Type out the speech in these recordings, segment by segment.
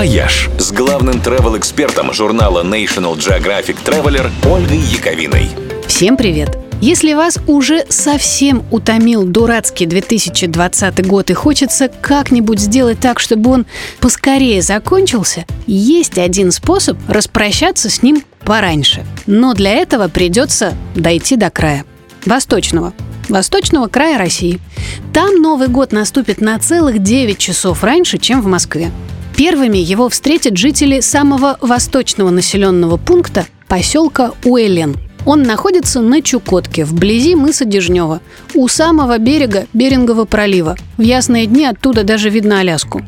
«Вояж» с главным travel-экспертом журнала National Geographic Traveler Ольгой Яковиной. Всем привет! Если вас уже совсем утомил дурацкий 2020 год и хочется как-нибудь сделать так, чтобы он поскорее закончился, есть один способ распрощаться с ним пораньше. Но для этого придется дойти до края. Восточного. Восточного края России. Там Новый год наступит на целых 9 часов раньше, чем в Москве. Первыми его встретят жители самого восточного населенного пункта поселка Уэлен – он находится на Чукотке, вблизи мыса Дежнева, у самого берега Берингового пролива. В ясные дни оттуда даже видно Аляску.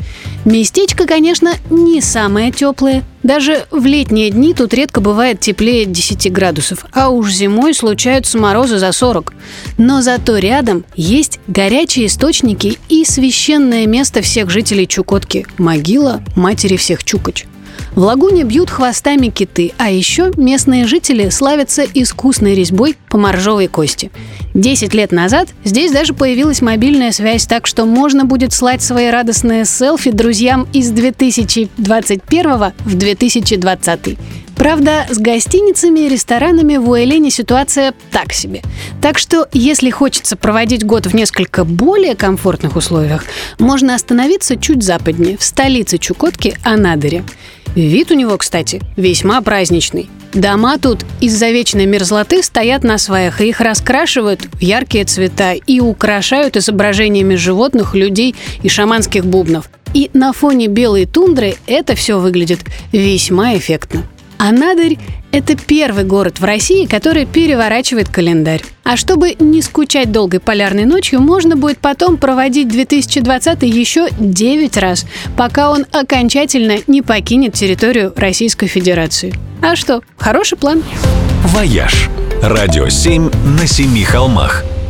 Местечко, конечно, не самое теплое. Даже в летние дни тут редко бывает теплее 10 градусов, а уж зимой случаются морозы за 40. Но зато рядом есть горячие источники и священное место всех жителей Чукотки – могила матери всех Чукоч. В лагуне бьют хвостами киты, а еще местные жители славятся искусной резьбой по моржовой кости. Десять лет назад здесь даже появилась мобильная связь, так что можно будет слать свои радостные селфи друзьям из 2021 в 2020. Правда, с гостиницами и ресторанами в Уэлене ситуация так себе. Так что, если хочется проводить год в несколько более комфортных условиях, можно остановиться чуть западнее, в столице Чукотки, Анадыре. Вид у него, кстати, весьма праздничный. Дома тут из-за вечной мерзлоты стоят на сваях, и их раскрашивают в яркие цвета и украшают изображениями животных, людей и шаманских бубнов. И на фоне белой тундры это все выглядит весьма эффектно. Анадырь – это первый город в России, который переворачивает календарь. А чтобы не скучать долгой полярной ночью, можно будет потом проводить 2020 еще 9 раз, пока он окончательно не покинет территорию Российской Федерации. А что, хороший план. «Вояж» – радио 7 на семи холмах –